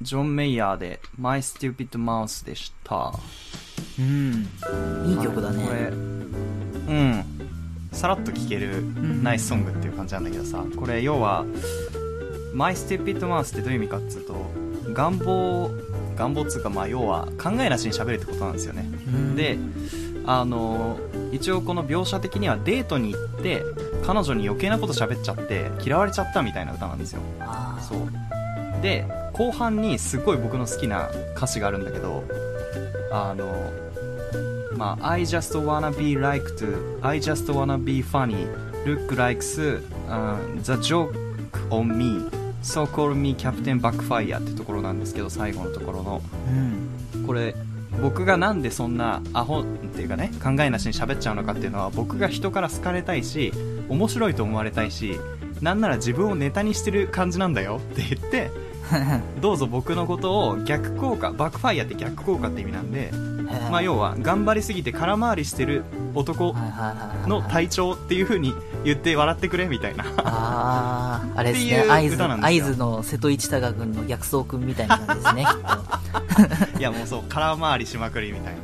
ジョン・メイヤーで My Stupid Mouse でした。うん。いい曲だこれ、ね。うん。さらっと聴けるんナイスソングっていう感じなんだけどさ、これ要は、My Stupid Mouse ってどういう意味かっつうと、願望、願望っつうかまあ要は考えなしに喋るってことなんですよね。うんで、あの、一応この描写的にはデートに行って、彼女に余計なこと喋っちゃって、嫌われちゃったみたいな歌なんですよ。そう。で、後半にすっごい僕の好きな歌詞があるんだけど、あの、まあ、I just wanna be like to, I just wanna be funny, look like uh, the joke on me, so call me Captain Backfire ってところなんですけど、最後のところの。うん。これ僕がなんでそんなアホっていうかね考えなしに喋っちゃうのかっていうのは僕が人から好かれたいし面白いと思われたいしなんなら自分をネタにしてる感じなんだよって言って どうぞ僕のことを逆効果バックファイアって逆効果って意味なんで、まあ、要は頑張りすぎて空回りしてる男。の体調っていう風に言って笑ってくれみたいなああ、あれですね。合図、の瀬戸内隆君の逆走君みたいな感じですね、きっと。いやもうそう空回りしまくりみたいな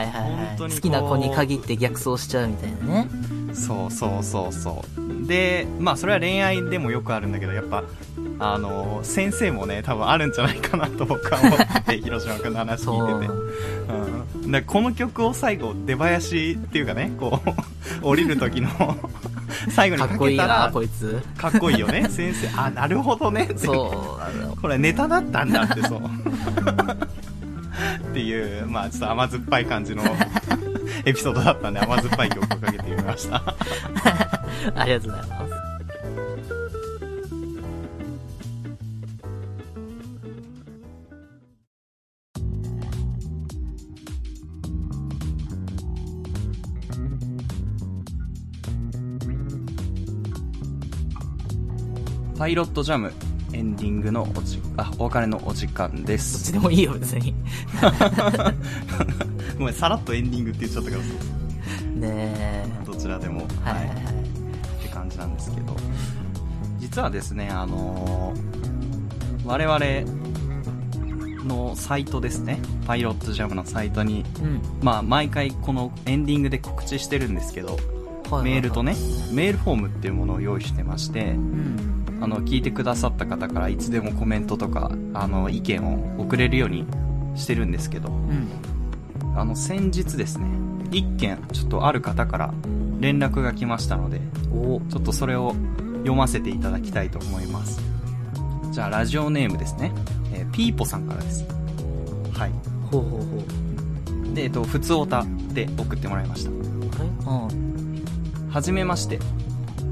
はいはいはい。好きな子に限って逆走しちゃうみたいなね。そうそうそうそうでまあそれは恋愛でもよくあるんだけどやっぱあの先生もね多分あるんじゃないかなと僕は思ってて 広島君の話聞いてて、う。ん、でこの曲を最後出囃子っていうかねこう降りる時の最後にかけたこいいな、らこいつ。かっこいいよね。先生あなるほどね。そう、これネタだったんだってそう。っていうまあちょっと甘酸っぱい感じの エピソードだったんで甘酸っぱい曲をかけてみました。ありがとうございます。パイロットジャムエンディングのおじあお別れのお時間でどっすちでもいいよ、別に。ごめんさらっとエンディングって言っちゃったからねえ。どちらでもはいはいはい。って感じなんですけど実はですねあのー我々のサイトですねパイロットジャムのサイトにうん。まあ毎回このエンディングで告知してるんですけどはいはいはいメールとねメールフォームっていうものを用意してましてうん。あの聞いてくださった方からいつでもコメントとかあの意見を送れるようにしてるんですけどうん。あの先日ですね一件ちょっとある方から連絡が来ましたのでお。ちょっとそれを読ませていただきたいと思います。じゃあラジオネームですね、えーピーポさんからです。はい。ほうほうほう。でえっと普通オタで送ってもらいました。はじめまして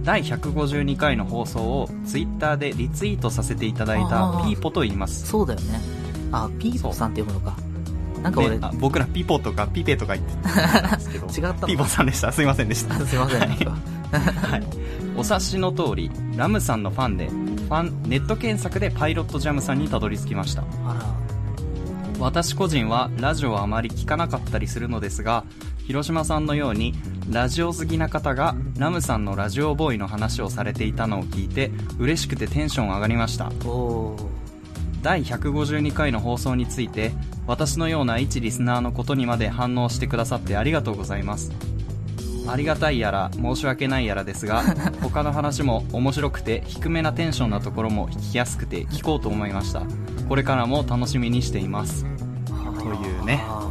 第152回の放送をツイッターでリツイートさせていただいたピーポと言います。そうだよね。あ、ピーポさんって呼ぶのか。なんか俺、僕らピポとかピペとか言ってたんですけど。違ったの？ピーポさんでした。すいませんでした。あすいません、なんか。はい、お察しの通りラムさんのファンでファンネット検索でパイロットジャムさんにたどり着きました。私個人はラジオはあまり聞かなかったりするのですが広島さんのようにラジオ好きな方がラムさんのラジオボーイの話をされていたのを聞いて嬉しくてテンション上がりました。第152回の放送について私のような一リスナーのことにまで反応してくださってありがとうございます。ありがたいやら申し訳ないやらですが 他の話も面白くて低めなテンションなところも聞きやすくて聞こうと思いました。これからも楽しみにしています。というね。あ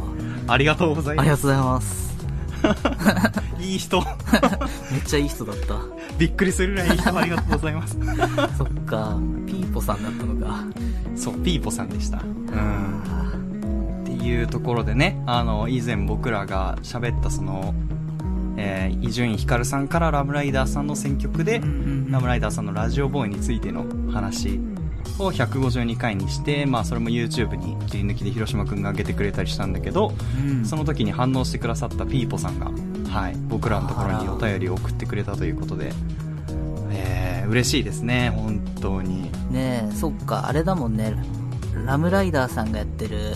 ありがとうございまーありがとうございます。すいい人。めっちゃいい人だった。びっくりするぐらいいい人ありがとうございます。そっか、ピーポさんだったのか。そうピーポさんでした。うんあっていうところでね、あの、以前僕らが喋ったその、えー、伊集院光さんからラムライダーさんの選曲で、ーラムライダーさんのラジオボーイについての話を152回にして、まあそれも YouTube に切り抜きで広島くんが上げてくれたりしたんだけど、うん。その時に反応してくださったピーポさんが、はい、僕らのところにお便りを送ってくれたということで、えー、嬉しいですね、本当に。ねえ、そっか、あれだもんね。ラムライダーさんがやってる、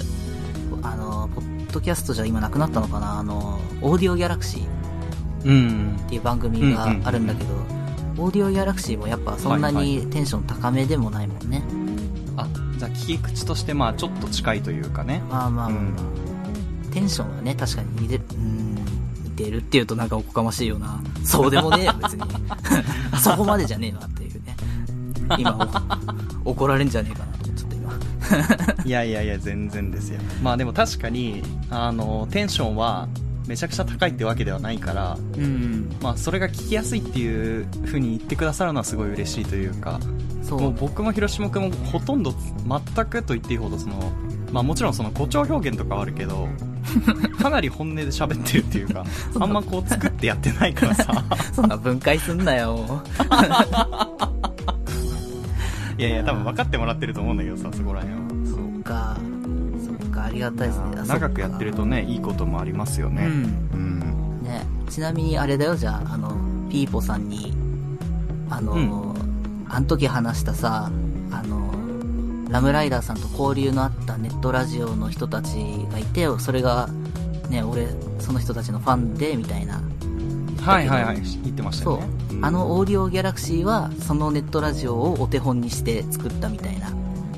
あの、ポッドキャストじゃ今なくなったのかな。あの、オーディオギャラクシーっうん。ていう番組があるんだけど、オーディオギャラクシーもやっぱそんなにテンション高めでもないもんね。あ、じゃあ聞き口としてまあちょっと近いというかね。まあまあまあ、うん。テンションはね、確かに似てる、うん、似てるっていうとなんかおこがましいような。そうでもねえよ、別に。そこまでじゃねえなっていうね。今、お怒られんじゃねえかなと思っちゃった今。いやいやいや全然ですよまあでも確かにあのテンションはめちゃくちゃ高いってわけではないからうん。まあそれが聞きやすいっていう風に言ってくださるのはすごい嬉しいというか。もう僕も広島君もほとんど全くと言っていいほどそのまあもちろんその誇張表現とかはあるけど かなり本音で喋ってるっていうかあんまこう作ってやってないからさ そんな分解すんなよ。いやいや多分分かってもらってると思うんだけどさそこら辺はそっか。そっか、ありがたいですね。あ長くやってるとねいいこともありますよねうん。うんね、ちなみにあれだよ、じゃあ、あの、ピーポさんに、あの、あの時話したさ、あの、ラムライダーさんと交流のあったネットラジオの人たちがいて、それが、ね、俺、その人たちのファンで、みたいな。はいはいはい言ってましたそうよね。うんあのオーディオギャラクシーは、そのネットラジオをお手本にして作ったみたいな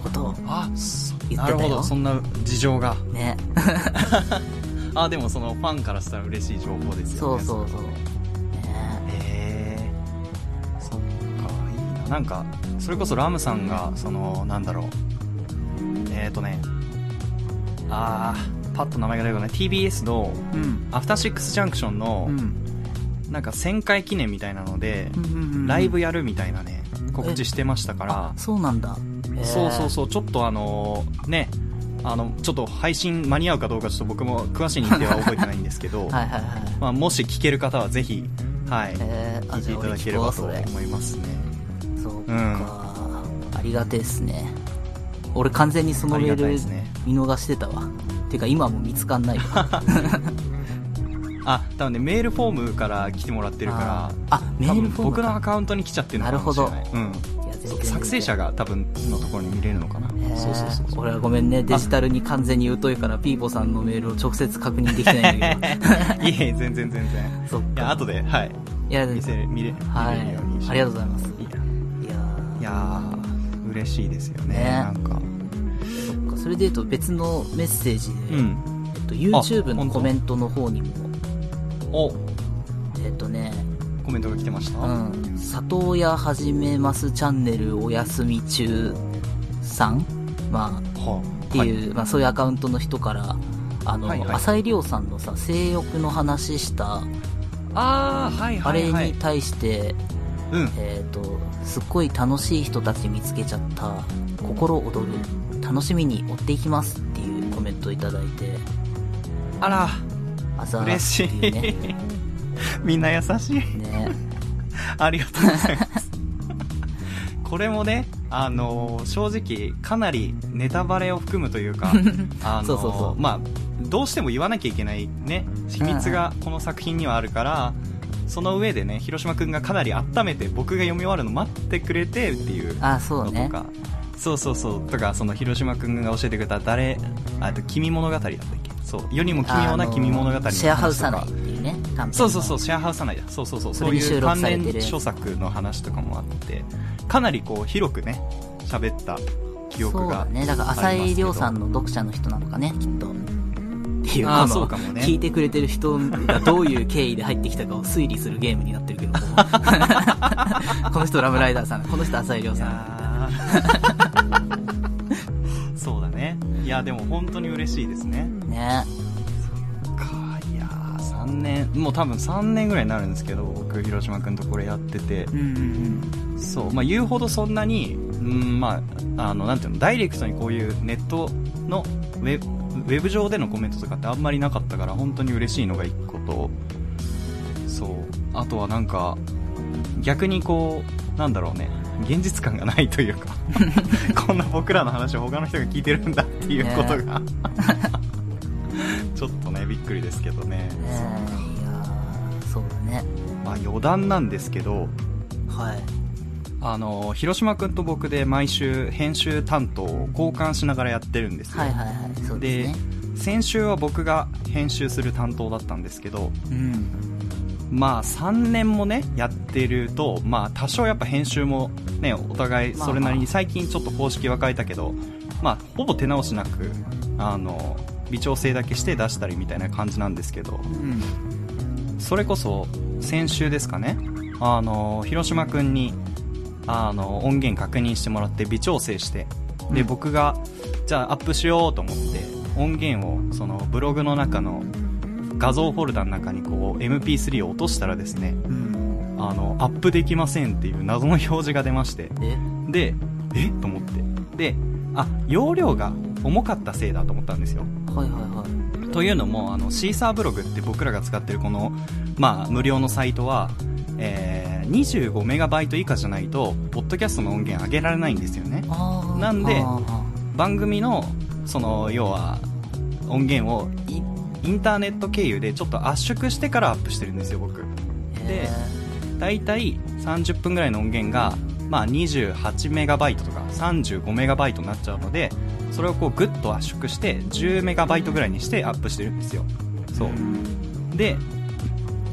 ことを言ってたよなるほどそんな事情がね。あでもそのファンからしたら嬉しい情報ですよねそうそうそう。ねへえそっかいいななんかそれこそラムさんがそのなんだろうえっ、ー、とねあーパッと名前が出てこない TBS のうん。アフターシックスジャンクションのうん。なんか1000回記念みたいなのでライブやるみたいなね告知してましたからそうなんだ。そうそうそうちょっとあのねあのちょっと配信間に合うかどうかちょっと僕も詳しい日程は覚えてないんですけど、はいはいはい。まあ、もし聞ける方はぜひ、はい、えー、あ、聞いていただければと。思いますね。そうか、うんありがてえっすね。俺完全にそのメール。見逃してたわ。てか今も見つかんないわ。あ、多分ね、メールフォームから来てもらってるから、あ、メールフォーム僕のアか。カウントに来ちゃってるのかもしれない。うん。いや全然作成者が多分のところに見れるのかな。そうそうそうそう。俺はごめんね、デジタルに完全に疎いから、ピーポさんのメールを直接確認できてないんだけいえ いえ、全然全然。ど。そっいや、か。後で、はい。いや、見せる、見れ、見はいれるようにし。ありがとうございます。いやー、嬉しいですよね。ねなんか。ーそっか。それで言うと別のメッセージで、うん。えっと、YouTube のコメントの方にも、お、えっとね、コメントが来てました、うん、里親始めますチャンネルお休み中さん？まあ、はっていう、まあそういうアカウントの人から、あの、はいはい浅井亮さんのさ、性欲の話した、あー、はいあはいはい。れに対して、うん。えっ、と、すっごい楽しい人たち見つけちゃった、心躍る、楽しみに追っていきますっていうコメントをいただいて、あら、あざー嬉しいうね。い。みんな優しい。ね。ありがとうございます。これもね、あのー正直、かなりネタバレを含むというか、あのーそうそうそうまあ、どうしても言わなきゃいけないね、秘密がこの作品にはあるから、その上でね、広島くんがかなり温めて僕が読み終わるの待ってくれてっていうあ、そうね。のとか、そうそうそう、とか、その広島くんが教えてくれた誰、あと、君物語だったっけ？そう、世にも奇妙な君物語の話とか。シェアハウス内っていうね、そうそうそう、シェアハウス内だ。そうそうそう、そういう関連書作の話とかもあって、かなりこう、広くね、喋った記憶がそうだね。だから、浅井亮さんの読者の人なのかね、きっと。っていう、この、そうかもね聞いてくれてる人がどういう経緯で入ってきたかを推理するゲームになってるけども。この人ラムライダーさん、この人浅井亮いさん。そうだね。いや、でも本当に嬉しいですね。ね。か、いやー、3年、もう多分3年ぐらいになるんですけど、僕、広島くんとこれやってて、うんうんそう、まあ、言うほどそんなに、うん、まあ、あの、なんていうの、ダイレクトにこういうネットのウェブ、ウェブ上でのコメントとかってあんまりなかったから、本当に嬉しいのが一個と、そう、あとはなんか、逆にこう、なんだろうね、現実感がないというか、こんな僕らの話を他の人が聞いてるんだっていうことが、ちょっとね、びっくりですけどね。うん。ねえ、いやーそうだね。まあ余談なんですけど、はい。あの広島君と僕で毎週編集担当を交換しながらやってるんですよ、はいはいはい。そうですね。先週は僕が編集する担当だったんですけどうん。まあ3年もねやってるとまあ多少やっぱ編集もねお互いそれなりに最近ちょっと方式は変えたけどまあほぼ手直しなくあの微調整だけして出したりみたいな感じなんですけどうん。それこそ先週ですかねあの広島くんにあの音源確認してもらって微調整してで、うん。僕がじゃあアップしようと思って音源をそのブログの中の画像フォルダの中にこう MP3 を落としたらですねうん。あのアップできませんっていう謎の表示が出ましてえ？でえ？と思って。であ容量が重かったせいだと思ったんですよ。はいはいはい。というのもあのシーサーブログって僕らが使ってるこの、まあ、無料のサイトは、えー、25メガバイト以下じゃないとポッドキャストの音源上げられないんですよね。なんで番組のその要は音源をイインターネット経由でちょっと圧縮してからアップしてるんですよ僕。でへだいたい30分ぐらいの音源が、まあ、28メガバイトとか35メガバイトになっちゃうのでそれをこうグッと圧縮して10メガバイトぐらいにしてアップしてるんですよ。そう。で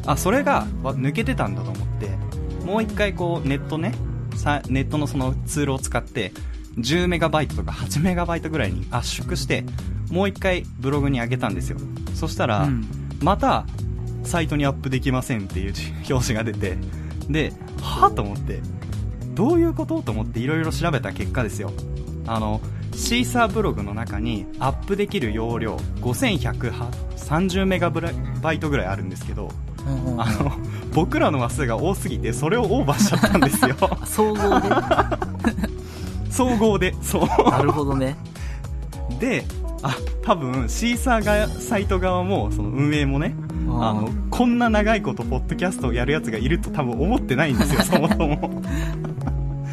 あそれがわ抜けてたんだと思ってもう一回こうネットねさネットのそのツールを使って10メガバイトとか8メガバイトぐらいに圧縮してもう一回ブログに上げたんですよ。そしたら、うん。またサイトにアップできませんっていう 表示が出てではぁ？と思ってどういうこと？と思っていろいろ調べた結果ですよ。あのシーサーブログの中にアップできる容量5130メガバイトぐらいあるんですけどうんうんうん。あの僕らの話数が多すぎてそれをオーバーしちゃったんですよ。あ 総合で。な 総合でそう。るほどね。であ多分シーサーがサイト側もその運営もねあのこんな長いことポッドキャストをやるやつがいると多分思ってないんですよそもそも。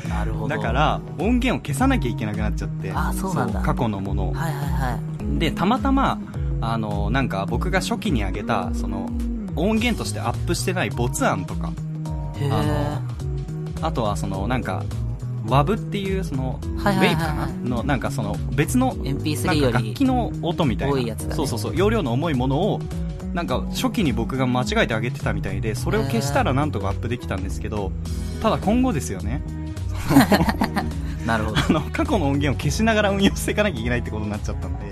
なるほど。だから音源を消さなきゃいけなくなっちゃってあそうなんだ。過去のものを。はいはいはい。でたまたまあのなんか僕が初期に上げたその音源としてアップしてない没案とかへあえ。あとはそのなんか WAV っていうそのウはいはいはいはい。ェイブかな？のなんかその別の MP3 なんか楽器の音みたいなそうそうそう容量の重いものをなんか初期に僕が間違えてあげてたみたいでそれを消したらなんとかアップできたんですけどただ今後ですよね。なるほど。あの過去の音源を消しながら運用していかなきゃいけないってことになっちゃったんで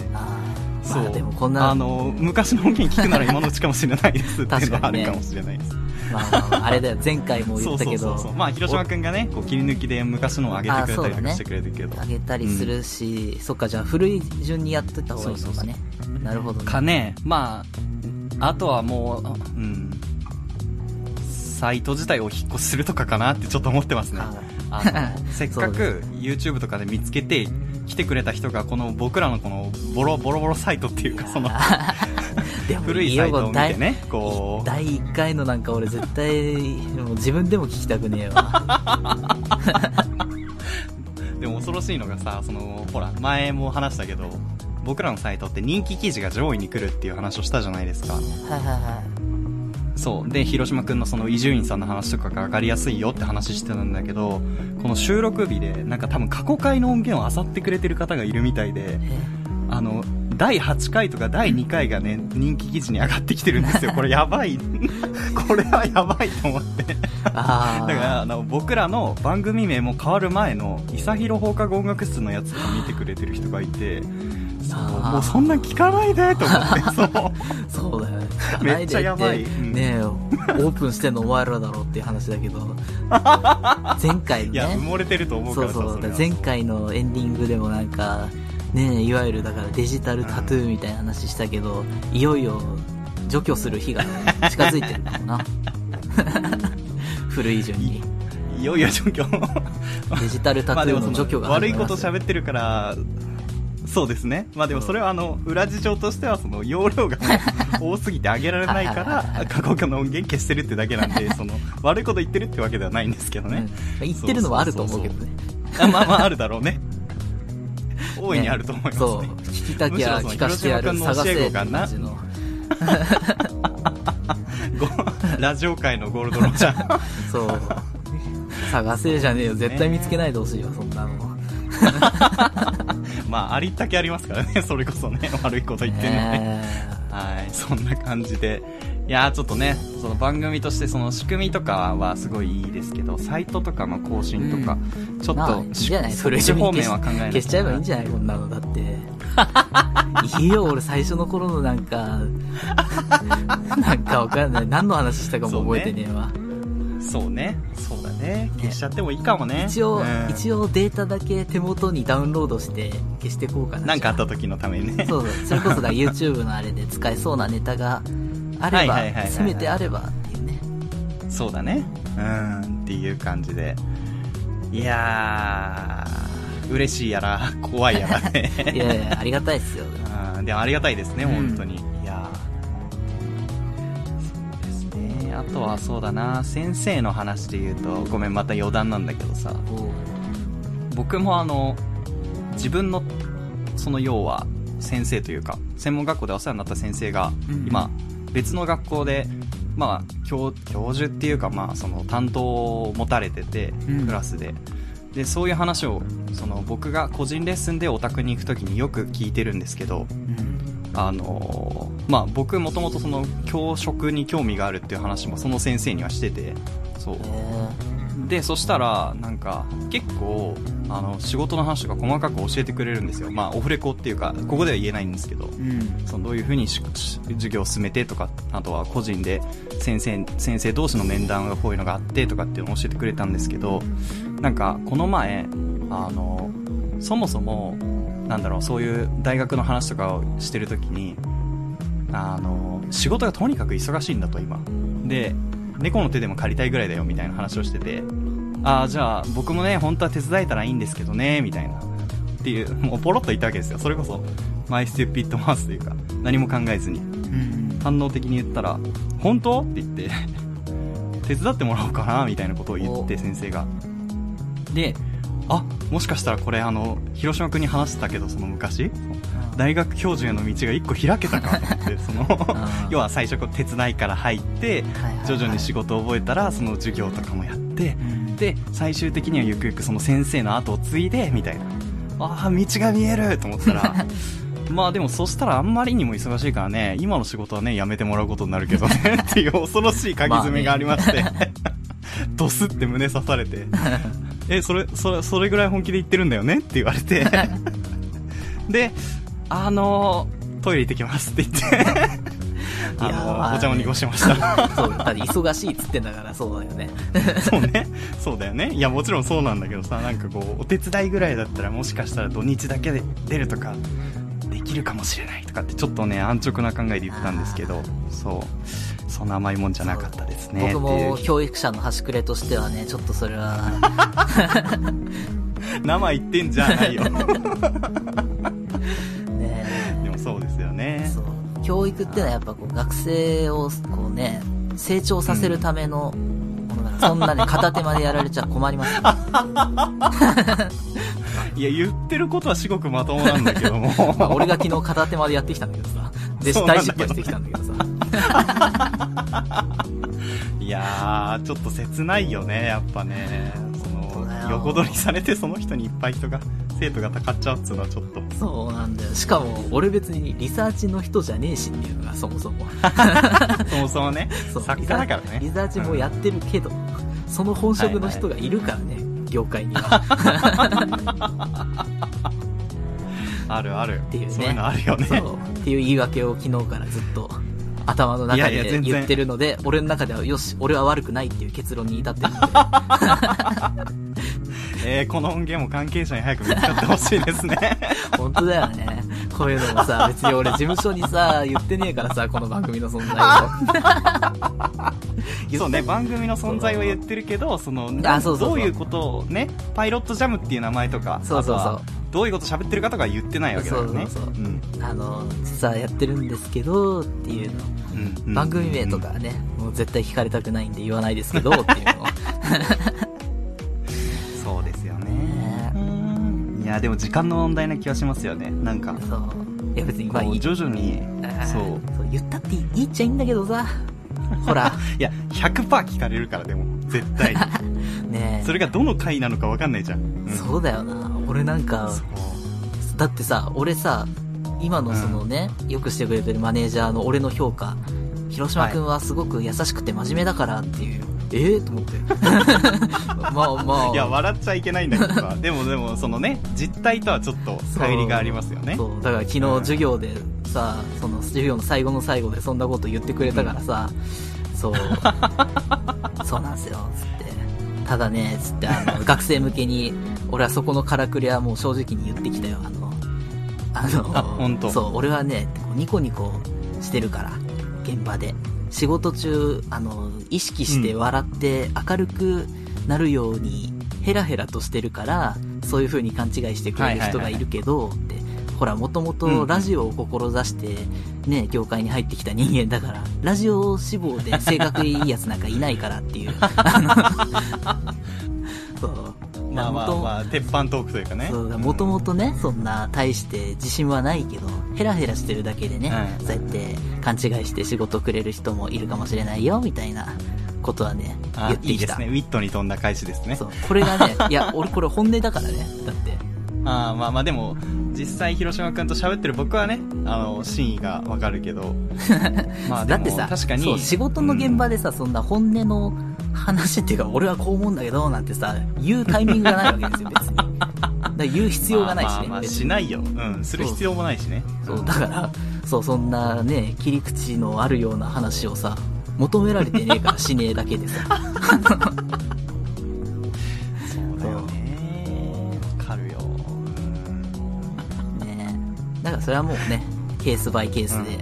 そう。まあでもこんな、あの昔の音源聞くなら 今のうちかもしれないです。っていうのはあるかもしれないです。まあまあれだよ、前回も言ったけど。まあ広島君がねこう切り抜きで昔のを上げてくれたりしてくれるけど、あげたりするし、そっか、じゃあ古い順にやってた方がいいのかね。なるほどね。かねまああとはもううん。サイト自体を引っ越しするとかかなってちょっと思ってますね せっかく YouTube とかで見つけて来てくれた人がこの僕らのこのボロボロボロサイトっていうかその 古いサイトを見てねこう。第1回のなんか俺絶対、もう自分でも聞きたくねえわ。でも恐ろしいのがさそのほら前も話したけど僕らのサイトって人気記事が上位に来るっていう話をしたじゃないですか。はいはいはそう。で広島君のその伊集院さんの話とかが分かりやすいよって話してたんだけどこの収録日でなんか多分過去回の音源を漁ってくれてる方がいるみたいであの第8回とか第2回がね人気記事に上がってきてるんですよ。これやばい。これはやばいと思って。だからあの僕らの番組名も変わる前の「諫広放課後音楽室」のやつとか見てくれてる人がいてそもうそんなん聞かないでと思って そうそうだよね。めっちゃやばいうんね。オープンしてんのお前らだろっていう話だけど。前回のいや埋ね。もれてると思うからさそうそう。前回のエンディングでもなんか、ねえ、いわゆるだからデジタルタトゥーみたいな話したけど、いよいよ除去する日が近づいてるのかな。古い順に。いよいよ状況デジタルタトゥーの除去がの悪いこと喋ってるからそうですねまあでもそれはあの裏事情としてはその容量が多すぎて上げられないから過去の音源消してるってだけなんでその悪いこと言ってるってわけではないんですけどねうん言ってるのはあると思うけどね。あまあまああるだろうね大いにあると思いますねそう。聞きたきゃ聞かしてやる。探せって感じの。ごラジオ界のゴールドロジャー そう。探せじゃねえよ。絶対見つけないでほしいよ、そんなの。まあありったけありますからね。それこそね悪いこと言ってねねはい、そんな感じで。いやーちょっとね、その番組としてその仕組みとかはすごいいいですけど、サイトとかの更新とか、ちょっとなあいいんじゃないそっち方面は考えない消しちゃえばいいんじゃない？こんなのだって。いいよ、俺最初の頃のなんか、なんかわかんない。何の話したかも覚えてねえわ。そうね。そうだね。消しちゃってもいいかもね。一応、うん一応データだけ手元にダウンロードして消していこうかな。なんかあった時のためにね。そうそう。それこそだ YouTube のあれで使えそうなネタがあればせめてあればっていうね。そうだね。うん、っていう感じで。いやー、嬉しいやら、怖いやらね。いやいや、ありがたいっすよ。うんでもありがたいですね、うん本当に。とはそうだな、先生の話で言うと、ごめん、また余談なんだけどさ、僕もあの、自分の、その要は、先生というか、専門学校でお世話になった先生が、うん今、別の学校で、まあ、教、教授っていうか、まあ、その担当を持たれてて、うんクラスで。で、そういう話を、その、僕が個人レッスンでお宅に行くときによく聞いてるんですけど、うん。あのーまあ、僕もともとその、教職に興味があるっていう話もその先生にはしてて、そう。えで、そしたら、なんか、結構、あの、仕事の話とか細かく教えてくれるんですよ。まあ、オフレコっていうか、ここでは言えないんですけど、ー、うん。そのどういうふうに授業を進めてとか、あとは個人で先生、先生同士の面談がこういうのがあってとかっていうのを教えてくれたんですけど、なんか、この前、あの、そもそも、なんだろう、そういう大学の話とかをしてるときに、あの、仕事がとにかく忙しいんだと、今。で、猫の手でも借りたいぐらいだよ、みたいな話をしてて、ああ、じゃあ、僕もね、本当は手伝えたらいいんですけどね、みたいな。っていう、もうポロッと言ったわけですよ。それこそ、マイステッピットマウスというか、何も考えずに。うん。反応的に言ったら、本当？って言って、手伝ってもらおうかな、みたいなことを言って、お先生が。で、あ、もしかしたらこれあの、広島君に話してたけど、その昔、大学教授への道が一個開けたかと思って、その要は最初こう手伝いから入って、徐々に仕事を覚えたら、その授業とかもやって、うん。で、最終的にはゆくゆくその先生の後を継いで、みたいな。ああ、道が見えると思ったら、まあでもそしたらあんまりにも忙しいからね、今の仕事はね、やめてもらうことになるけどね、っていう恐ろしい鍵爪がありまして、ドスって胸刺されて、え、それ、それ、それぐらい本気で言ってるんだよねって言われて、で、あのトイレ行ってきますって言って、あいやーのお茶を濁しました。そう、だって忙しいっつってんだからそうだよね。そうね。そうだよね。いや、もちろんそうなんだけどさ、なんかこう、お手伝いぐらいだったらもしかしたら土日だけで出るとか、できるかもしれないとかってちょっとね、安直な考えで言ったんですけど、そう。そんな甘いもんじゃなかったですね。僕も教育者の端くれとしてはね、ちょっとそれは、生言ってんじゃないよ。ね、でもそうですよね。教育ってのはやっぱこう学生をこうね、成長させるためのものだからそんなね、片手までやられちゃ困りますよ。いや、言ってることは至極まともなんだけども。まあ俺が昨日片手までやってきたんだけどさ。で、大失敗してきたんだけどさ。いやー、ちょっと切ないよね、やっぱね。その、横取りされてその人にいっぱい人が、生徒がたかっちゃうっつうのはちょっと。そうなんだよ。しかも、俺別にリサーチの人じゃねえしっていうのがそもそも。そもそもね、作家だからね。リサーチもやってるけど、その本職の人がいるからね、業界には。あるある。ていうねそういうのあるよね。そう。っていう言い訳を昨日からずっと頭の中いやいや全然で言ってるので、俺の中ではよし、俺は悪くないっていう結論に至ってるので。えー、この音源も関係者に早く見つかってほしいですね。本当だよね。こういうのもさ、別に俺事務所にさ、言ってねえからさ、この番組の存在を。そうね、番組の存在は言ってるけど、その、あそうそうそうどういうことをね、パイロットジャムっていう名前とか、そうそうそうあとはどういうこと喋ってるかとか言ってないわけだよね。そうそうそううんあの、実はやってるんですけど、っていうの。うんうん番組名とかね、もう絶対聞かれたくないんで言わないですけど、っていうのを。そうですよね。いや、でも時間の問題な気はしますよね。なんか、そう。いや別に、こまあ徐々に、そう。そう。言ったっていいっちゃいいんだけどさ。ほら、いや、100%聞かれるから、でも、絶対に。ねえ。それがどの回なのかわかんないじゃん。うんそうだよな。俺なんか、だってさ、俺さ、今のそのね、よくしてくれてるマネージャーの俺の評価、広島くんはすごく優しくて真面目だからっていう、ええと思って。まあまあ。いや、笑っちゃいけないんだけどさ。でもでも、そのね、実態とはちょっと乖離がありますよね。そう、だから昨日授業でさ、その授業の最後の最後でそんなこと言ってくれたからさ、そう、そうなんですよ、つって。ただね、つって、あの、学生向けに、俺はそこのからくりはもう正直に言ってきたよ、あの、あの、あほんとそう、俺はね、ニコニコしてるから、現場で。仕事中、あの、意識して笑って明るくなるように、ヘラヘラとしてるから、そういう風に勘違いしてくれる人がいるけど、って、ほら、もともとラジオを志して、ね、業界に入ってきた人間だから、ラジオ志望で性格いいやつなんかいないからっていう。そう。まあまあまあ、鉄板トークというかね。そうだ、もともとね、そんな大して自信はないけど、ヘラヘラしてるだけでね、うんそうやって勘違いして仕事くれる人もいるかもしれないよ、みたいなことはね、言あってきた。いいですね。ウィットに富んだ返しですねそ。う、これがね、いや、俺これ本音だからね、だって。ああまあまあでも、実際広島くんと喋ってる僕はね、あの、真意がわかるけど。まあだってさ、確かに。仕事の現場でさ、そんな本音の話っていうか、俺はこう思うんだけど、なんてさ、言うタイミングがないわけですよ、別に。だ言う必要がないしね。まあまあしないよ。うん。する必要もないしね。そう、だから、そう、そんなね、切り口のあるような話をさ、求められてねえからしねえだけでさ。そうだよね。わかるよ。ねだからそれはもうね、ケースバイケースで。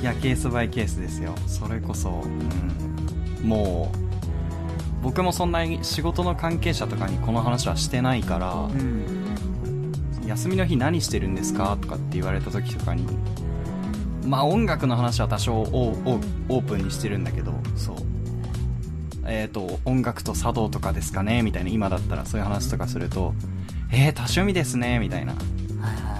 いや、ケースバイケースですよ。それこそ、うん、もう、僕もそんなに仕事の関係者とかにこの話はしてないから、うん。休みの日何してるんですかとかって言われた時とかに、まあ音楽の話は多少オープンにしてるんだけど、そう。えっ、と、音楽と茶道とかですかねみたいな、今だったらそういう話とかすると、えー、多趣味ですねみたいな。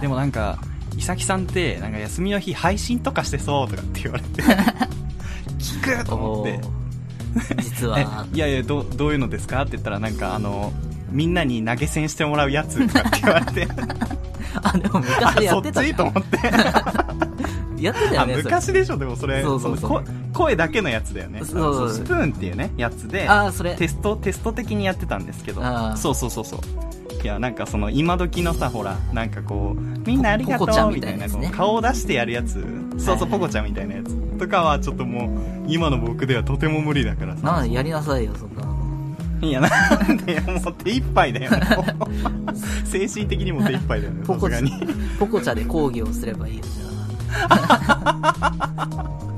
でもなんか、いさきさんって、なんか休みの日配信とかしてそうとかって言われて、聞くと思って。実えは、いやいやどうどういうのですかって言ったらなんかあのみんなに投げ銭してもらうやつとかって言われて。あ、でもあ昔やそっってた。じゃん。ち？と思って。あ やってたよね。昔でしょでもそれ。そうそうそう声だけのやつだよね。そうそうスプーンっていうねやつであ、それ。テストテスト的にやってたんですけど。そうそうそうそういやなんかその今時のさほらなんかこうみんなありがとうみたいな顔を出してやるやつ。そうそうポコちゃんみたいなやつとかはちょっともう今の僕ではとても無理だからさ。なやりなさいよ、そんなの。いや、なんでよ、もう手一杯だよ、精神的にも手一杯だよね、さすがに。ポコチャで講義をすればいいよ、じ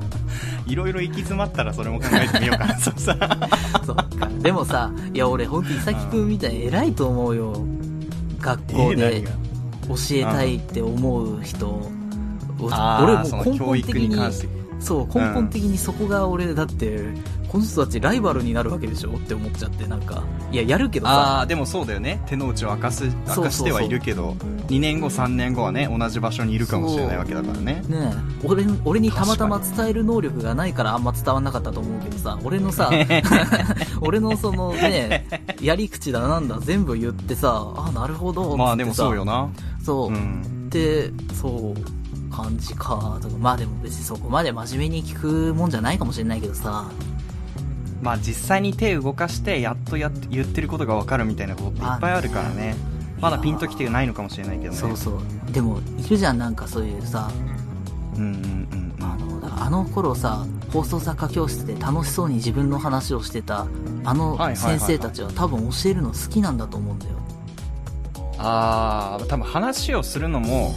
いろいろ行き詰まったらそれも考えてみようかな、そしたら。ゃあ。そっか。でもさ、いや、俺、ほんと、いさきくんみたいに偉いと思うよ。学校でえー教えたいって思う人。俺も根本的に。そう、根本的にそこが俺、だって、この人たちライバルになるわけでしょって思っちゃって、なんか。いや、やるけどさ、ああ、でもそうだよね。手の内を明かす、明かしてはいるけど、2年後、3年後はね、同じ場所にいるかもしれないわけだからね。ねえ俺俺にたまたま伝える能力がないからあんま伝わんなかったと思うけどさ、俺のさ、俺のそのね、やり口だなんだ全部言ってさ、あ、なるほど。まあでもそうよな。そう。うん。で、そう、感じか、とか。まあでも別にそこまで真面目に聞くもんじゃないかもしれないけどさ、まあ実際に手動かして、やっとやって言ってることがわかるみたいなことっていっぱいあるからね。まだピンときてないのかもしれないけどね。そうそう。でも、いるじゃん、なんかそういうさ、うんうんうんあの、あの頃さ、放送作家教室で楽しそうに自分の話をしてた、あの先生たちは多分教えるの好きなんだと思うんだよ。ああ、多分話をするのも。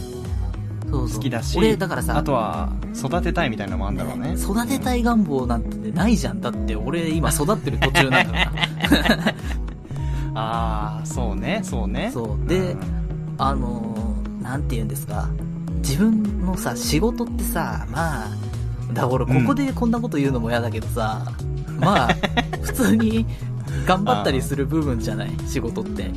好きだし、俺、だからさ、あとは育てたいみたいなのもあるんだろうね。育てたい願望なんてないじゃん。だって俺今育ってる途中なんだから。ああ、そうね、そうね。そうでんあのー、なんて言うんですか。自分のさ、仕事ってさ、まあ、だから俺ここでこんなこと言うのも嫌だけどさ、まあ、普通に頑張ったりする部分じゃない？仕事って。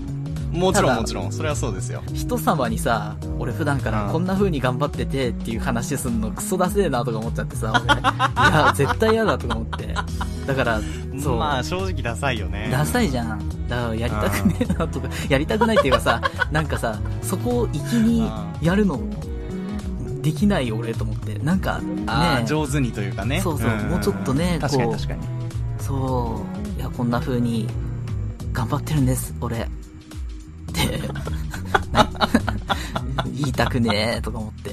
もちろんもちろん、それはそうですよ。人様にさ、俺普段からうんこんな風に頑張っててっていう話すんのクソダセえなとか思っちゃってさ、俺。いや、絶対嫌だとか思って。だから、そう。まあ、正直ダサいよね。ダサいじゃん。だからやりたくねえなとか、やりたくないっていうかさ、なんかさ、そこを粋にやるの、でできない俺と思って。なんか、ね上手にというかねそうそうんもうちょっとね確かこうに確かにそう、いや、こんな風に、頑張ってるんです、俺。言いたくねえ、とか思って。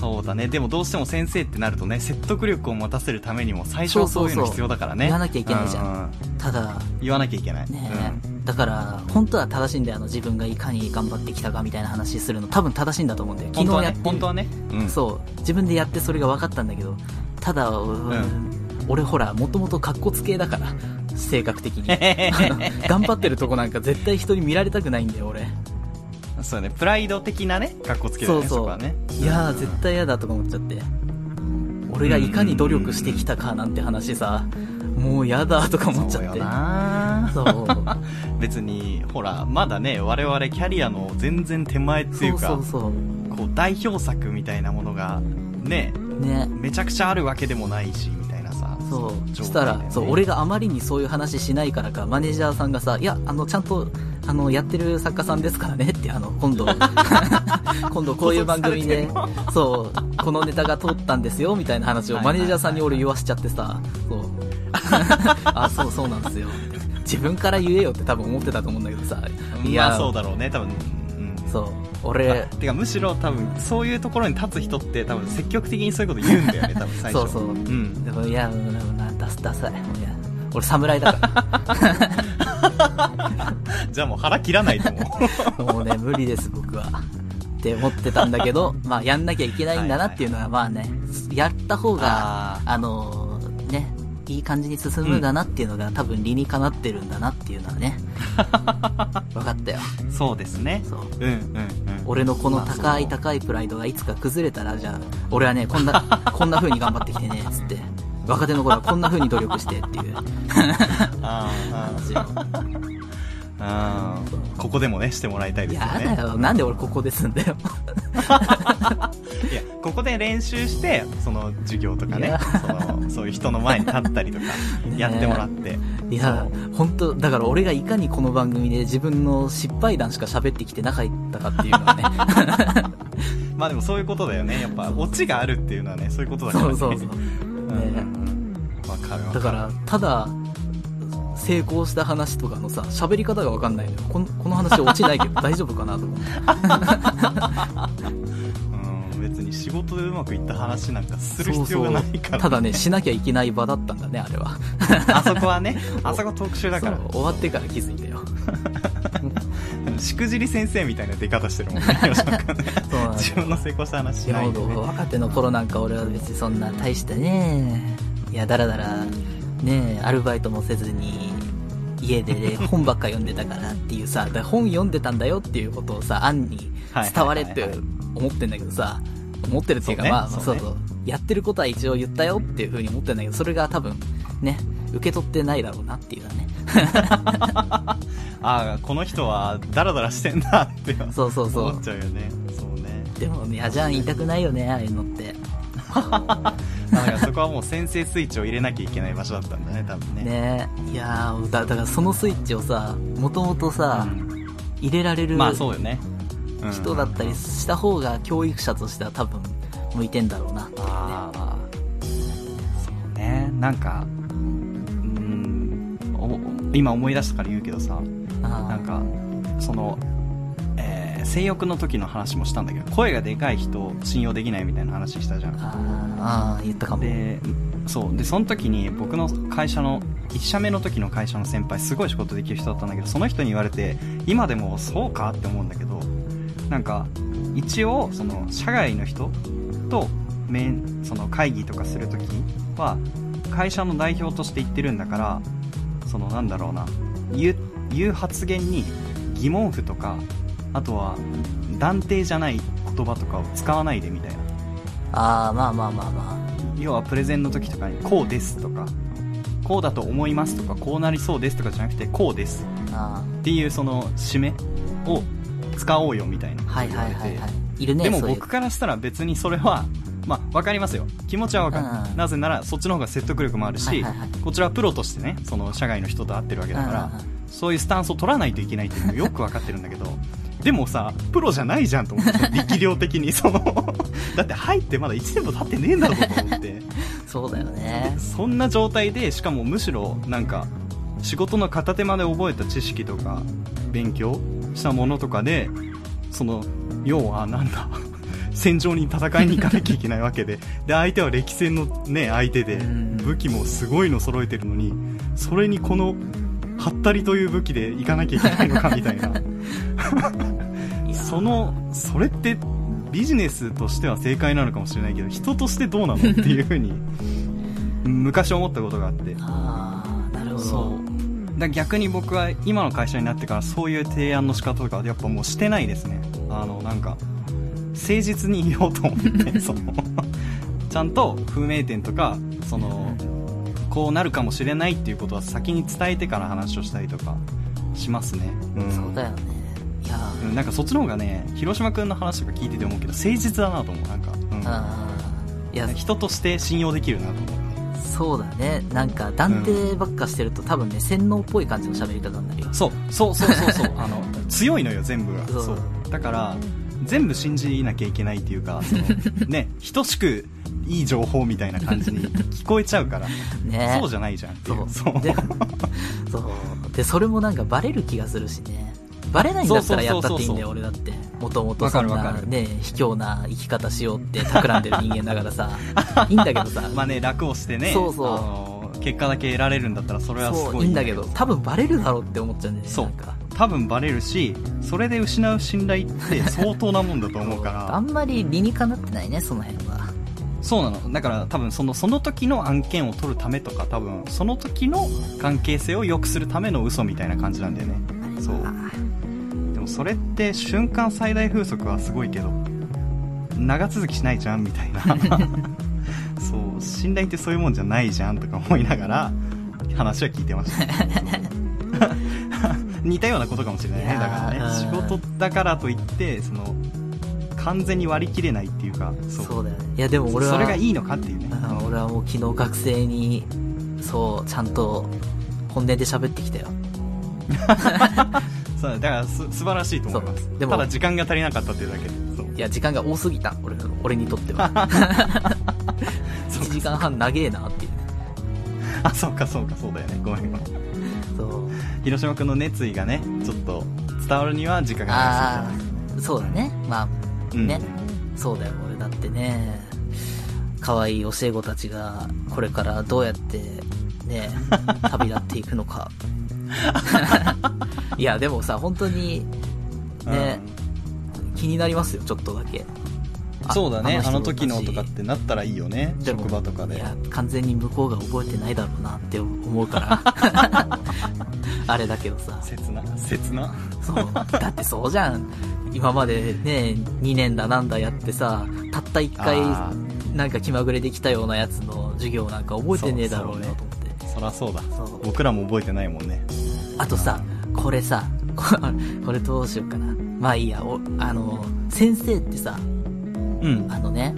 そうだね。でもどうしても先生ってなるとね説得力を持たせるためにも最初はそういうの必要だからね。言わなきゃいけないじゃん。ううただ、言わなきゃいけない、ねえ、だから、本当は正しいんだよ、あの、自分がいかに頑張ってきたかみたいな話するの。多分正しいんだと思うんだよ。昨日やって、本当はね、うん、そう、自分でやってそれが分かったんだけど、ただ、うん。俺ほら、もともとカッコつけだから、性格的に。頑張ってるとこなんか絶対人に見られたくないんだよ、俺。そうねプライド的なね格好つけだよねそうそうこはねいやー、絶対嫌だとか思っちゃって。俺がいかに努力してきたかなんて話さ、もう嫌だとか思っちそうよゃって。なそう。別にほらまだね我々キャリアの全然手前っていうかそうそうこう代表作みたいなものがねそう。ね。めちゃくちゃあるわけでもないしそう。したら、ね。そう、俺があまりにそういう話しないからか、マネージャーさんがさ、いや、あの、ちゃんと、あの、やってる作家さんですからねって、あの、今度、今度こういう番組でそう、このネタが通ったんですよ、みたいな話をマネージャーさんに俺言わしちゃってさ、そう。あ、そうそうなんですよ。自分から言えよって多分思ってたと思うんだけどさ、いや、まあそうだろうね多分。うんそう、俺、てかむしろ多分そういうところに立つ人って多分積極的にそういうこと言うんだよね 多分最初そうそううんでも、いや、うんなダサダサい。いや俺侍だから。じゃあもう腹切らないと思う もうね、無理です、僕は。って思ってたんだけど、まあ、やんなきゃいけないんだなっていうのは、まあね、やった方が、ああのいい感じに進むんだなっていうのが、多分理にかなってるんだなっていうのはね、分かったよ。ーそうですねそう。うんうんうん俺のこの高い高いプライドがいつか崩れたら、じゃあ、俺はね、こんな、こんな風に頑張ってきてね、つって。若手の頃はこんな風に努力してっていう あー話を。ここでもねしてもらいたいですよやねだよ。なんで俺ここですんだよ。いやここで練習してその授業とかねそのそういう人の前に立ったりとか やってもらって。いや、本当だから俺がいかにこの番組で自分の失敗談しか喋ってきてなかったかっていうのはね。まあでもそういうことだよね。やっぱオチがあるっていうのはねそういうことだからね。そうそうそう。うん。うんうんわかるわかる。だから、ただ、成功した話とかのさ、喋り方がわかんないのよ。このこの話落ちないけど 大丈夫かなと思って。うん別に仕事でうまくいった話なんかするそう必要がないから、ただね、しなきゃいけない場だったんだね、あれは。あそこはね。あそこ特殊だから。そう。終わってから気づいたよ。しくじり先生みたいな出方してるもんね。自分の成功した話しないで、ね、若手の頃なんか俺は別にそんな大したね、いや、だらだら、ね、アルバイトもせずに、家で、ね、本ばっか読んでたからっていうさ、本読んでたんだよっていうことをさ、案に伝われって思ってんだけどさ、思ってるっていうか、ねまあ、まあそううそう、やってることは一応言ったよっていう風に思ってんだけど、それが多分、ね、受け取ってないだろうなっていうね。ああこの人はダラダラしてんなってそうそうそう。思っちゃうよね。そうね。でも、嫌じゃん言いたくないよね、ああいうのって。はもう先制スイッチを入れなきゃいけない場所だったんだね多分ね。ね。いやーだだからそのスイッチをさもともとさ、うん。入れられるまあそうよね、うん。人だったりした方が教育者としては多分向いてんだろうな。っていうねああそうね。なんかうん。お今思い出したから言うけどさあなんかその、えー性欲の時の話もしたんだけど声がでかい人信用できないみたいな話したじゃん。あああ言ったかも。でそう。でその時に僕の会社の1社目の時の会社の先輩すごい仕事できる人だったんだけどその人に言われて今でもそうかって思うんだけどなんか一応その社外の人と面その会議とかする時は会社の代表として言ってるんだからそのなんだろうな言う発言に疑問符とかあとは断定じゃない言葉とかを使わないでみたいな。ああまあまあまあま要はプレゼンの時とかにこうですとかこうだと思いますとかこうなりそうですとかじゃなくてこうです。ああっていうその締めを使おうよみたいなあはいはいはいはい。いるねでも僕からしたら別にそれはまあ分かりますよ。気持ちは分かる、うんなぜならそっちの方が説得力もあるし、はいはいはい。こちらはプロとしてねその社外の人と会ってるわけだから、うんうんうん。そういうスタンスを取らないといけないっていうのもよく分かってるんだけどでもさプロじゃないじゃんと思って 力量的にその。だって入ってまだ1年も経ってねえんだぞと思って。そうだよね。そんな状態でしかもむしろなんか仕事の片手間で覚えた知識とか勉強したものとかでその要はなんだ 戦場に戦いに行かなきゃいけないわけで。で相手は歴戦のね相手でうん。武器もすごいの揃えてるのにそれにこのハッタリという武器で行かなきゃいけないのかみたいな。そのそれってビジネスとしては正解なのかもしれないけど人としてどうなのっていうふうに昔思ったことがあって。ああ、なるほど。そう。だ逆に僕は今の会社になってからそういう提案の仕方とかやっぱもうしてないですね。あのなんか誠実に言おうと思ってそのちゃんと不明点とかそのこうなるかもしれないっていうことは先に伝えてから話をしたりとかしますね。うん。そうだよね。いやなんかそっちの方がね広島君の話とか聞いてて思うけど誠実だなと思う。なんか、うん。いや、人として信用できるなと思ってそうだね。なんか、断定ばっかしてると、多分ね、洗脳っぽい感じの喋り方になるよ。そう。そうそうそうそう。あの強いのよ全部が。そう。そう。だから全部信じなきゃいけないっていうかその ね等しくいい情報みたいな感じに聞こえちゃうから、ねそうじゃないじゃんっていうそそううで そう。で、それもなんかバレる気がするしね。バレないんだったらやったっていいんだよ、俺だって。もともとそんなね、卑怯な生き方しようって企んでる人間だからさ。いいんだけどさ。まあね楽をしてねそうそうあの結果だけ得られるんだったらそれはすごいいいんだけど、多分バレるだろうって思っちゃうんだよね。そうか。多分バレるしそれで失う信頼って相当なもんだと思うからあんまり理にかなってないね、その辺は。そうなの。だから多分そのその時の案件を取るためとか多分その時の関係性を良くするための嘘みたいな感じなんだよね。そう。でもそれって瞬間最大風速はすごいけど長続きしないじゃんみたいな。そう。信頼ってそういうもんじゃないじゃんとか思いながら話は聞いてました。似たようなことかもしれないね。だからね。仕事だからといってその完全に割り切れないっていうかそうだよね。いや、でも俺は、それがいいのかっていうねあ俺はもう昨日学生に、そう、ちゃんと本音で喋ってきたよ。そうだからす素晴らしいと思いますでもただ時間が足りなかったっていうだけでいや、時間が多すぎた、俺の、俺にとっては。1時間半長えなっていう。あそうかそうかそうだよねごめんごめんそう。広島君の熱意がねちょっと伝わるには時間があかかそうだね。まあ、うんね。そうだよ、俺だってね。可愛い教え子たちが、これからどうやって、ね、旅立っていくのか。いや、でもさ、本当に、そうだね、気になりますよ、ちょっとだけ。あそうだねあの時のとかってなったらいいよね職場とかでいや、完全に向こうが覚えてないだろうなって思うから。あれだけどさ。切な切なそう。だってそうじゃん。今までね、2年だなんだやってさ、たった1回あ、なんか気まぐれできたようなやつの授業なんか覚えてねえだろうよと思って。そらそうだ僕らも覚えてないもんねあとさ、これさ、ここれどうしようかな。まあいいや、おあの、先生ってさ、うん。あのね、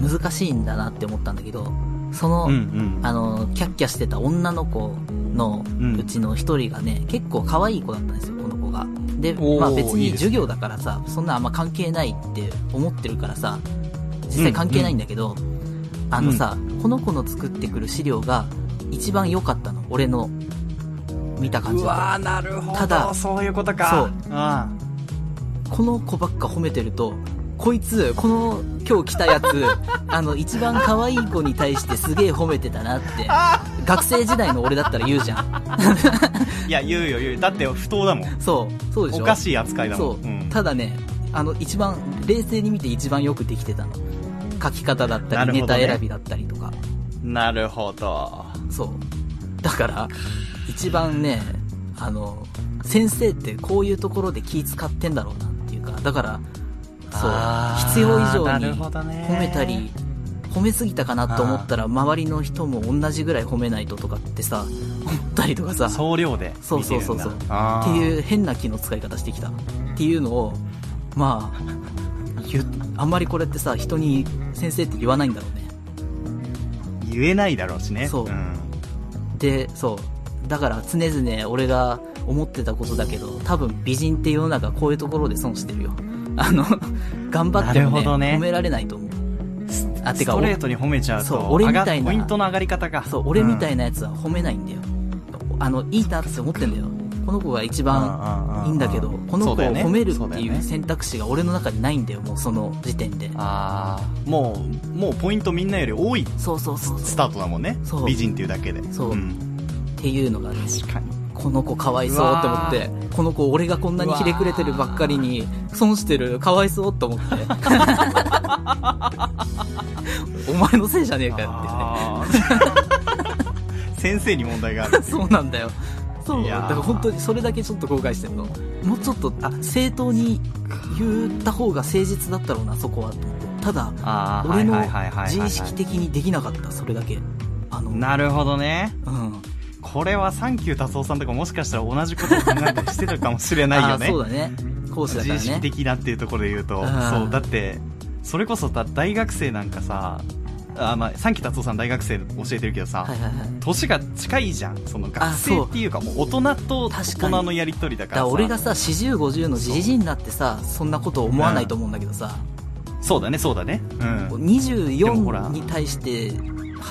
難しいんだなって思ったんだけど、その、うんうん。あの、キャッキャしてた女の子のうん。うちの一人がね、結構可愛い子だったんですよ、この子が。で、まあ別に授業だからさ、そんなあんま関係ないって思ってるからさ、実際関係ないんだけど、あのさ、この子の作ってくる資料が一番良かったの、俺の見た感じだなるほど。ただそういうことか。そう。この子ばっか褒めてると、こいつ、この今日来たやつ、あの、一番可愛い子に対してすげえ褒めてたなって、学生時代の俺だったら言うじゃん。いや言うよ言う。だって不当だも。んそう、そうでしょ？おかしい扱いだもん。そう、ん。ただねあの一番冷静に見て一番よくできてたの。書き方だったり、ね。タ選びだったりとか。なるほど。そう。だから一番ねあの先生ってこういうところで気使ってんだろうなっていうかだからそう必要以上なに褒めたり褒めすぎたかなと思ったら周りの人も同じぐらい褒めないととかってさ思ったりとかさ総量でそうそうそうそう。ってういう変な気の使い方してきた。っていうのを、まあ、あんまりこれってさ、人に先生って言わないんだろうね。言えないだろうしねそうんで、そう。だから常々俺が思ってたことだけど、多分美人って世の中こういうところで損してるよ。あの、頑張ってもね、なるほどね褒められないと思う。あ、てスか、トレートに褒めちゃうそうと、俺みたいなポイントの上がり方が。そう、俺みたいな。なやつは褒めないんだよ。あの、いいなって思ってんだよ。この子が一番いいんだけど、この子を褒めるっていう選択肢が俺の中にないんだよ、もうその時点で。ああ、もう、もうポイントみんなより多いそうそうそう。スタートだもんねそう。美人っていうだけで。そうんっていうのがね、確かに。この子かわいそうって思って、この子俺がこんなにひれくれてるばっかりに、損してる、かわいそうって思って。お前のせいじゃねえかよあー 先生に問題があるって。そうなんだよ。そう。だいやーから本当にそれだけちょっと後悔してるの。もうちょっと、あ、正当に言った方が誠実だったろうな、そこは。と思ってただ、俺の自意識的にできなかった、それだけ。あの、なるほどね。うん。これはサンキュー達夫さんとかもしかしたら同じことを考えたりしてるかもしれないよね。そうだね。講師だからね。自意識的なっていうところで言うと、うんそう、だって、それこそだ大学生なんかさ、あ、まあ、サンキュー達夫さん大学生教えてるけどさ、はいはいはい。年が近いじゃん。その学生っていうかもう大人と大人のやりとりだから。俺がさ、40、50のじじいになってさ、そんなこと思わないと思うんだけどさ、そうだね、そうだね。うん。でもほら24に対して、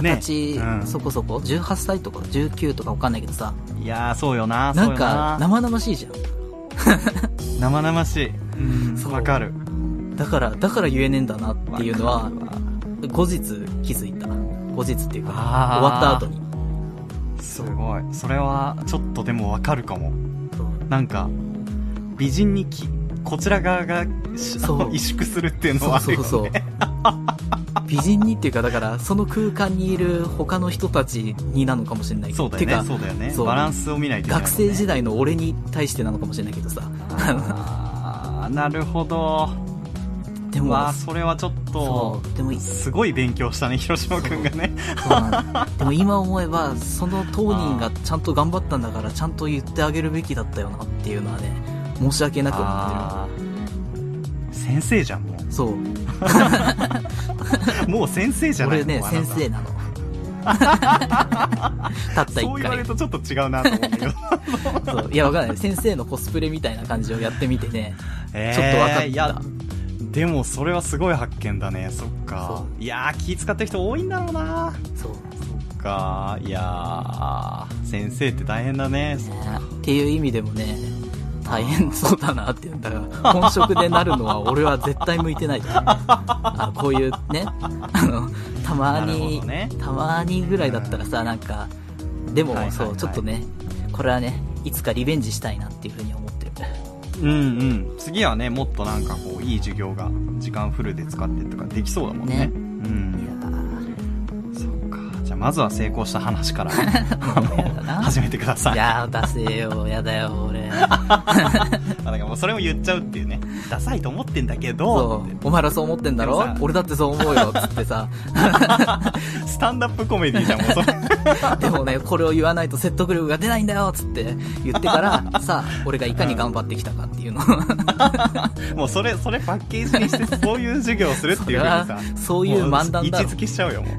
ね20歳うんそこそこ、18歳とか？19とか？わかんないけどさ、いやー、そうよな、なん。か生々しいじゃん。生々しい。うんそうわかる。だから、だから言えねえんだなっていうのは後日気づいた。後日っていうか、終わった後に。すごい。それは、ちょっとでもわかるかも。そうなんか、美人にき、こちら側が萎縮するっていうのそうはあるよそうね。そう。美人にっていうか、だから、その空間にいる他の人たちになのかもしれないけど。そうだよねそうだよね。バランスを見ないといけないね生時代の俺に対してなのかもしれないけどさ。あーなるほど。でも、わあそれはちょっと。でも、すごい勉強したね、広島くんがね。でも今思えば、その当人がちゃんと頑張ったんだから、ちゃんと言ってあげるべきだったよなっていうのはね、申し訳なく思っあー先生じゃん、もてる。そう。う。もう先生じゃない俺ね、先生なの。たったそう言われる。とちょっと違うなと思うけど。そう。いや、わかんない。先生のコスプレみたいな感じをやってみてね、えーちょっと分かったいや、でもそれはすごい発見だね、そっかそ。いやー、気使ってる人多いんだろうな。そう。そっか、いやー、先生って大変だね。ねっていう意味でもね、大変そうだなって。だから、本職でなるのは俺は絶対向いてないと。あこういうね、あの、たまに、どねたまにぐらいだったらさ、なんか、でも、そう、ちょっとね、これはね、いつかリベンジしたいなっていうふうに思ってる。うんうん。次はね、もっとなんかこう、いい授業が、時間フルで使ってとかできそうだもんね。ねうん。まずは成功した話から。始めてください。いやー、出せよ、やだよ、俺。あだからもうそれを言っちゃうっていうね。ダサいと思ってんだけどお前らそう思ってんだろ？俺だってそう思うよ、つってさ。スタンダップコメディじゃん、もうそれ。でもね、これを言わないと説得力が出ないんだよ、つって言ってから、さあ、俺がいかに頑張ってきたかっていうのを。もうそれ、それパッケージにして、そういう授業をするっていうふうにさそういう漫談だろ位置づけしちゃうよ、もう。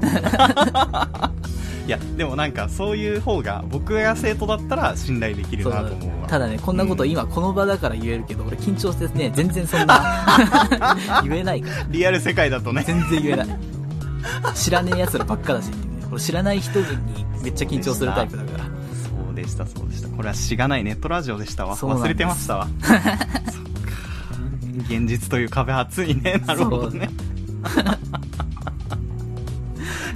いや、でもなんか、そういう方が、僕が生徒だったら信頼できるなと思うわ。ただね、こんなこと今この場だから言えるけど、俺緊張してね、全然そんな、言えないから。リアル世界だとね。全然言えない。知らねえ奴らばっかだしね。俺知らない人にめっちゃ緊張するタイプだから。そうでした、そうでした。これはしがないネットラジオでしたわ。忘れてましたわ。そっか。現実という壁厚いね。なるほどね。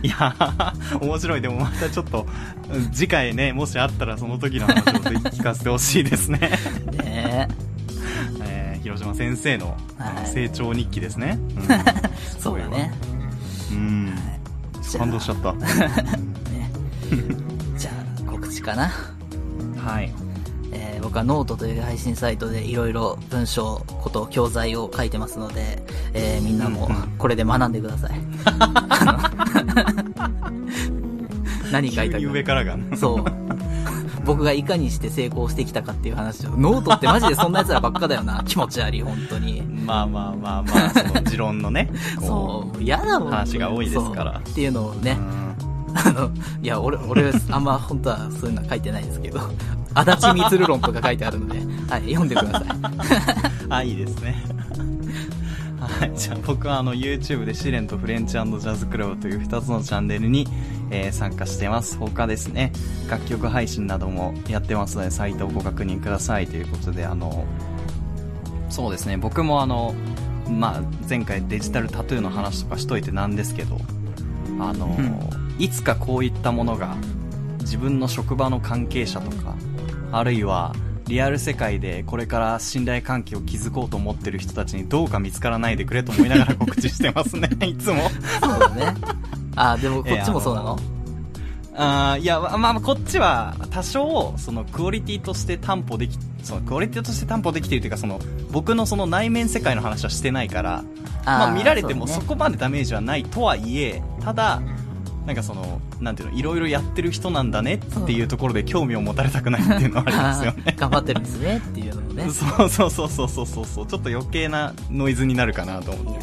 いやー、面白い。でもまたちょっと、うん次回ね、もしあったらその時の話をぜひ聞かせてほしいですね。ねえー、広島先生のはい成長日記ですね。うんえ。そうだね。うん。じゃあ感動しちゃった。ね。じゃあ、告知かな？はい。えー僕はノートという配信サイトでいろいろ文章、こと、教材を書いてますので、えーみんなもこれで学んでください。何書いた急に上か。からがね。そう。僕がいかにして成功してきたかっていう話を。ノートってマジでそんな奴らばっかだよな。気持ち悪い、本当に。まあまあまあまあ、その持論のね、こ そう、嫌だもん。話が多いですからっていうのをね、うあの、いや、俺、俺、あんま本当はそういうのは書いてないですけど、足立みつる論とか書いてあるので、はい、読んでください。あ、いいですね。はい、じゃあ僕はあの YouTube で試練とフレンチジャズクラブという2つのチャンネルに、えー、参加してます。他ですね、楽曲配信などもやってますので、サイトをご確認ください。ということで、あの、そうですね、僕もあの、まあ、前回デジタルタトゥーの話とかしといてなんですけど、あの、うん、いつかこういったものが自分の職場の関係者とか、あるいはリアル世界でこれから信頼関係を築こうと思ってる人たちにどうか見つからないでくれと思いながら告知してますね、いつも。そうだね。あ、でもこっちもそうなの、あいや、まあ、こっちは多少、そのクオリティとして担保でき、そのクオリティとして担保できているというか、その僕のその内面世界の話はしてないから、まあ見られてもそこまでダメージはないとはいえ、ただ、なんかその、なんていうの、いろいろやってる人なんだねっていうところで興味を持たれたくないっていうのはありますよね。頑張ってるんですねっていうのもね。そうそうそうそうそうそうちょっと余計なノイズになるかなと思って。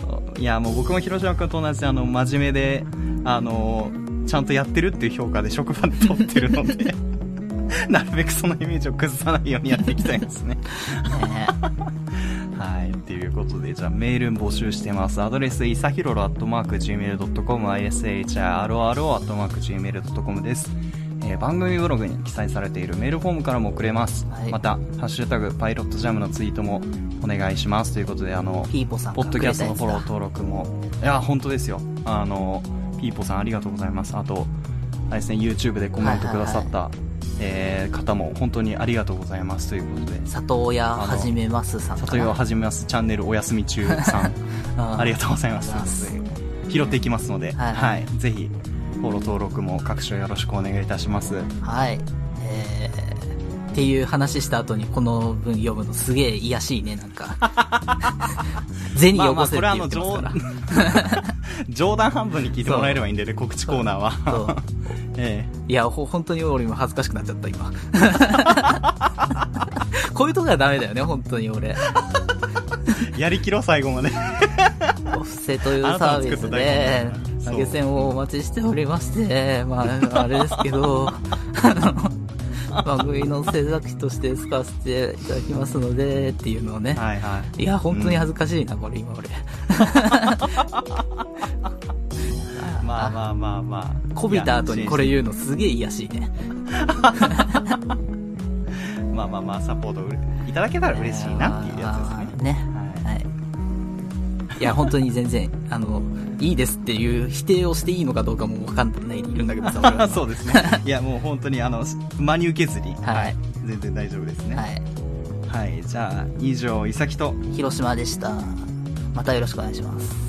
そういや、もう僕も広島君と同じで、あの、真面目で、あの、ちゃんとやってるっていう評価で職場で取ってるので なるべくそのイメージを崩さないようにやっていきたいですね。はい。ということで、じゃあメール募集してます。アドレス、いさひろろアットマーク Gmail.com、ishiroro アットマーク Gmail.com です。えー、番組ブログに記載されているメールフォームからも送れます。はい、また、ハッシュタグ、パイロットジャムのツイートもお願いします。ということで、あの、ピーポさんポッドキャストのフォロー登録も、いや、本当ですよ。あの、ピーポさんありがとうございます。あと、あれですね、YouTube でコメントくださった、はいはいはいえー、方も本当にありがとうございますということで。里親はじめますさん里親はじめますチャンネルお休み中さん。ありがとうございます。拾っていきますので、はい、はい、ぜひフォロー登録も各種よろしくお願いいたします。はい。えー、っていう話した後にこの文読むのすげえ癒しいねなんか。銭よこせって言ってますから、冗談半分に聞いてもらえればいいんでね告知コーナーは。ええ、いや、ほ、本当に俺も恥ずかしくなっちゃった、今。こういうとこがダメだよね、本当に俺。やりきろ、最後まで。お布施というサービスで、投げ銭をお待ちしておりまして、まあ、あれですけど、あの、番組の制作費として使わせていただきますので、っていうのをね。はいはい。いや、本当に恥ずかしいな、うん、これ、今俺。まあまあまあまあ。こびた後にこれ言うのすげえ癒しいね。まあまあまあ、サポートいただけたら嬉しいなっていうやつですね。ね。はい。いや、本当に全然、あの、いいですっていう否定をしていいのかどうかもわかんないでいるんだけどさ、そうですね。いや、もう本当に、あの、真に受けずに、はい。全然大丈夫ですね。はい。はい。じゃあ、以上、いさきと、広島でした。またよろしくお願いします。